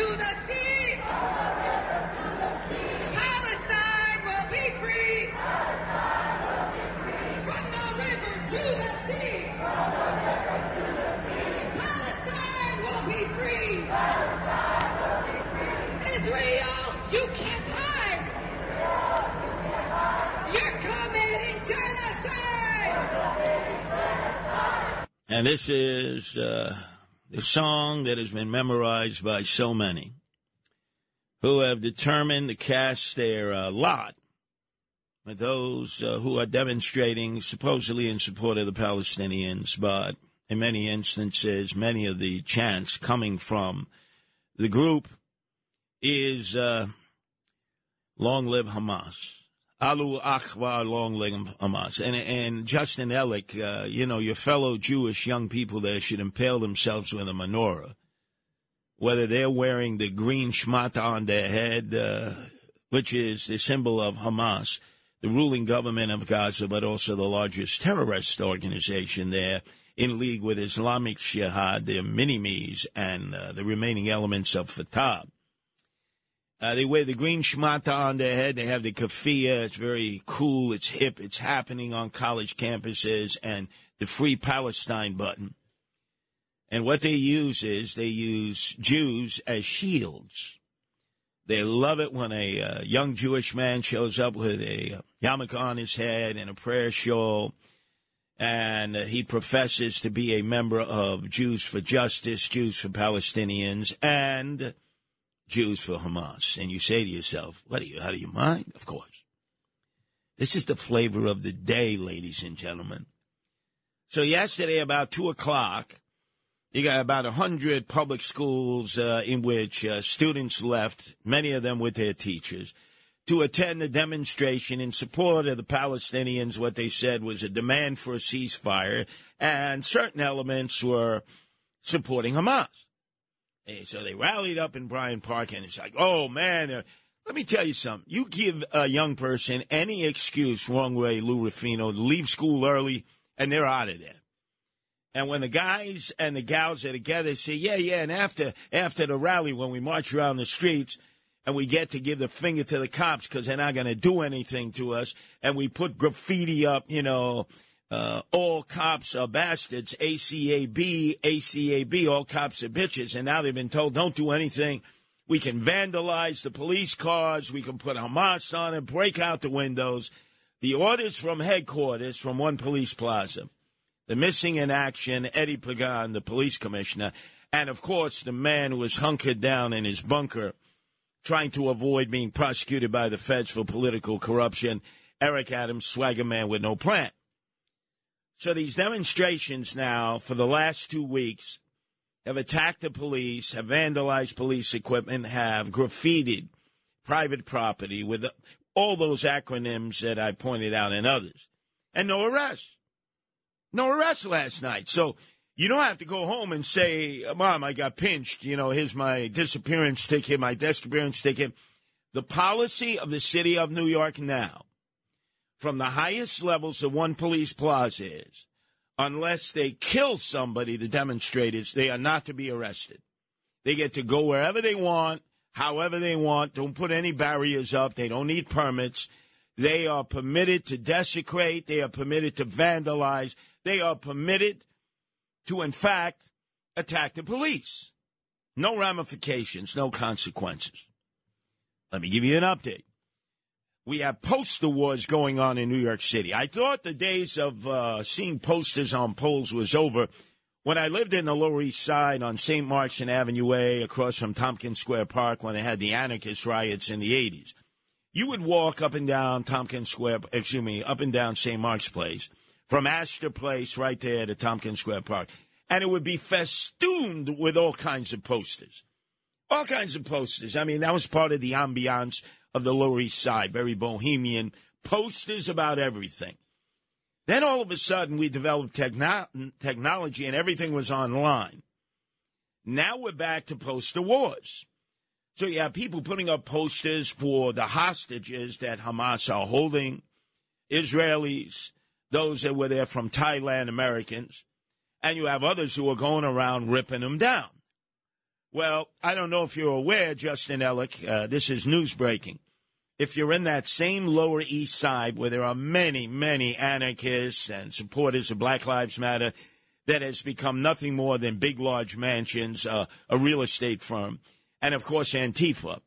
to the sea. Palestine will be free. From the river to the sea. Palestine will be free. Israel, you can't hide. You're committing genocide. And this is uh, the song that has been memorized by so many who have determined to cast their uh, lot with those uh, who are demonstrating supposedly in support of the Palestinians, but in many instances, many of the chants coming from the group is uh, long live Hamas. Allahu Akbar, long live Hamas. And, and Justin Ellick, uh, you know, your fellow Jewish young people there should impale themselves with a menorah. Whether they're wearing the green shmata on their head, uh, which is the symbol of Hamas, the ruling government of Gaza, but also the largest terrorist organization there in league with Islamic Jihad, the Minimis, and uh, the remaining elements of Fatah. Uh, they wear the green shmata on their head. They have the keffiyeh. It's very cool. It's hip. It's happening on college campuses and the Free Palestine button. And what they use is they use Jews as shields. They love it when a uh, young Jewish man shows up with a yarmulke on his head and a prayer shawl, and uh, he professes to be a member of Jews for Justice, Jews for Palestinians, and Jews for Hamas. And you say to yourself, what are you out of your mind? Of course. This is the flavor of the day, ladies and gentlemen. So yesterday, about two o'clock, you got about a hundred public schools uh, in which uh, students left, many of them with their teachers, to attend the demonstration in support of the Palestinians. What they said was a demand for a ceasefire, and certain elements were supporting Hamas. And so they rallied up in Bryant Park, and it's like, oh man, uh, let me tell you something. You give a young person any excuse, wrong way, Lou Rufino, leave school early, and they're out of there. And when the guys and the gals are together, say, yeah, yeah, and after after the rally, when we march around the streets, and we get to give the finger to the cops because they're not going to do anything to us, and we put graffiti up, you know, uh, all cops are bastards, ACAB, ACAB, all cops are bitches. And now they've been told, don't do anything. We can vandalize the police cars. We can put Hamas on it, break out the windows. The orders from headquarters from one police plaza. The missing in action, Eddie Caban, the police commissioner, and of course the man who was hunkered down in his bunker trying to avoid being prosecuted by the feds for political corruption, Eric Adams, swagger man with no plan. So these demonstrations now for the last two weeks have attacked the police, have vandalized police equipment, have graffitied private property with all those acronyms that I pointed out and others. And no arrests. No arrests last night. So you don't have to go home and say, Mom, I got pinched. You know, here's my disappearance ticket, my disappearance ticket. The policy of the city of New York now from the highest levels of one police plaza is unless they kill somebody, the demonstrators, they are not to be arrested. They get to go wherever they want, however they want. Don't put any barriers up. They don't need permits. They are permitted to desecrate. They are permitted to vandalize. They are permitted to, in fact, attack the police. No ramifications, no consequences. Let me give you an update we have poster wars going on in New York City. I thought the days of uh, seeing posters on poles was over. When I lived in the Lower East Side on St. Mark's and Avenue A, across from Tompkins Square Park, when they had the anarchist riots in the 80s, you would walk up and down Tompkins Square, excuse me, up and down St. Mark's Place, from Astor Place right there to Tompkins Square Park, and it would be festooned with all kinds of posters. All kinds of posters. I mean, that was part of the ambiance of the Lower East Side, very bohemian, posters about everything. Then all of a sudden, we developed techno- technology and everything was online. Now we're back to poster wars. So you have people putting up posters for the hostages that Hamas are holding, Israelis, those that were there from Thailand, Americans, and you have others who are going around ripping them down. Well, I don't know if you're aware, Justin Ellick, uh, this is news breaking. If you're in that same Lower East Side where there are many, many anarchists and supporters of Black Lives Matter, that has become nothing more than big, large mansions, uh, a real estate firm, and of course, Antifa.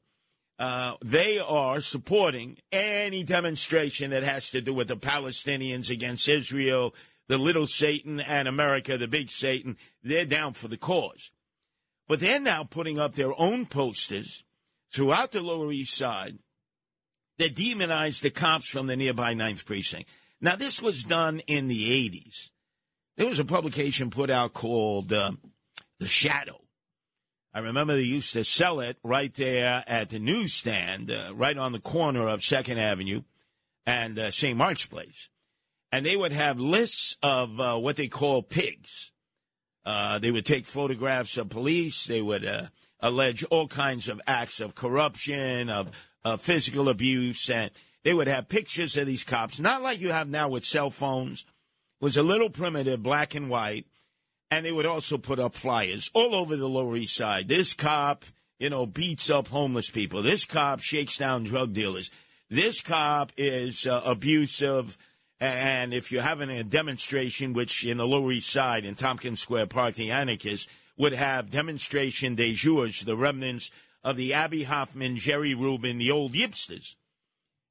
Uh, they are supporting any demonstration that has to do with the Palestinians against Israel, the little Satan, and America, the big Satan. They're down for the cause. But they're now putting up their own posters throughout the Lower East Side that demonize the cops from the nearby Ninth Precinct. Now, this was done in the 80s. There was a publication put out called uh, The Shadow. I remember they used to sell it right there at the newsstand, uh, right on the corner of Second Avenue and uh, St. Mark's Place. And they would have lists of uh, what they call pigs. Uh, they would take photographs of police. They would uh, allege all kinds of acts of corruption, of physical abuse, and they would have pictures of these cops, not like you have now with cell phones It was a little primitive, black and white, and they would also put up flyers all over the Lower East Side. This cop, you know, beats up homeless people. This cop shakes down drug dealers. This cop is uh, abusive. And if you're having a demonstration, which in the Lower East Side in Tompkins Square Park, the anarchists would have demonstration de jours, the remnants of the Abbie Hoffman, Jerry Rubin, the old Yipsters.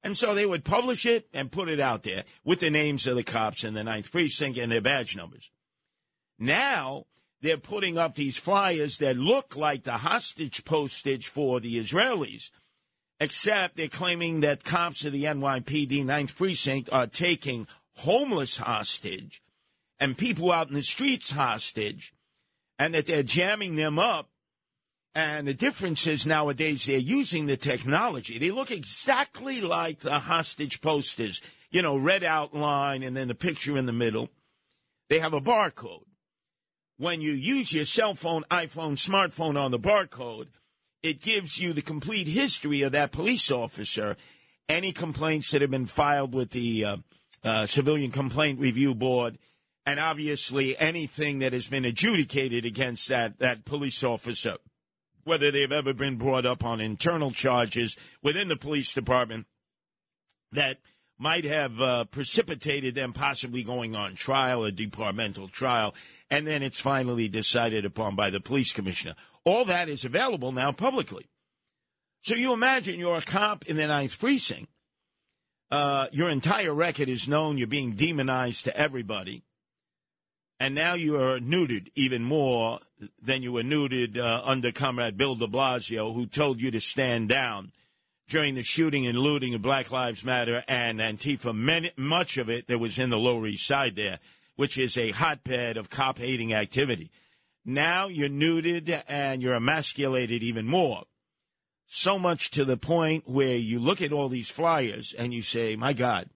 And so they would publish it and put it out there with the names of the cops in the Ninth Precinct and their badge numbers. Now they're putting up these flyers that look like the hostage postage for the Israelis, except they're claiming that cops of the NYPD Ninth Precinct are taking homeless hostage and people out in the streets hostage, and that they're jamming them up and the difference is nowadays they're using the technology. They look exactly like the hostage posters, you know, red outline and then the picture in the middle. They have a barcode. When you use your cell phone, iPhone, smartphone on the barcode, it gives you the complete history of that police officer, any complaints that have been filed with the uh, uh, Civilian Complaint Review Board, and obviously anything that has been adjudicated against that, that police officer whether they've ever been brought up on internal charges within the police department that might have uh, precipitated them possibly going on trial, a departmental trial, and then it's finally decided upon by the police commissioner. All that is available now publicly. So you imagine you're a cop in the Ninth Precinct. Uh, your entire record is known. You're being demonized to everybody and now you are neutered even more than you were neutered uh, under Comrade Bill de Blasio, who told you to stand down during the shooting and looting of Black Lives Matter and Antifa. Many, much of it that was in the Lower East Side there, which is a hotbed of cop hating activity. Now you're neutered and you're emasculated even more. So much to the point where you look at all these flyers and you say, my God,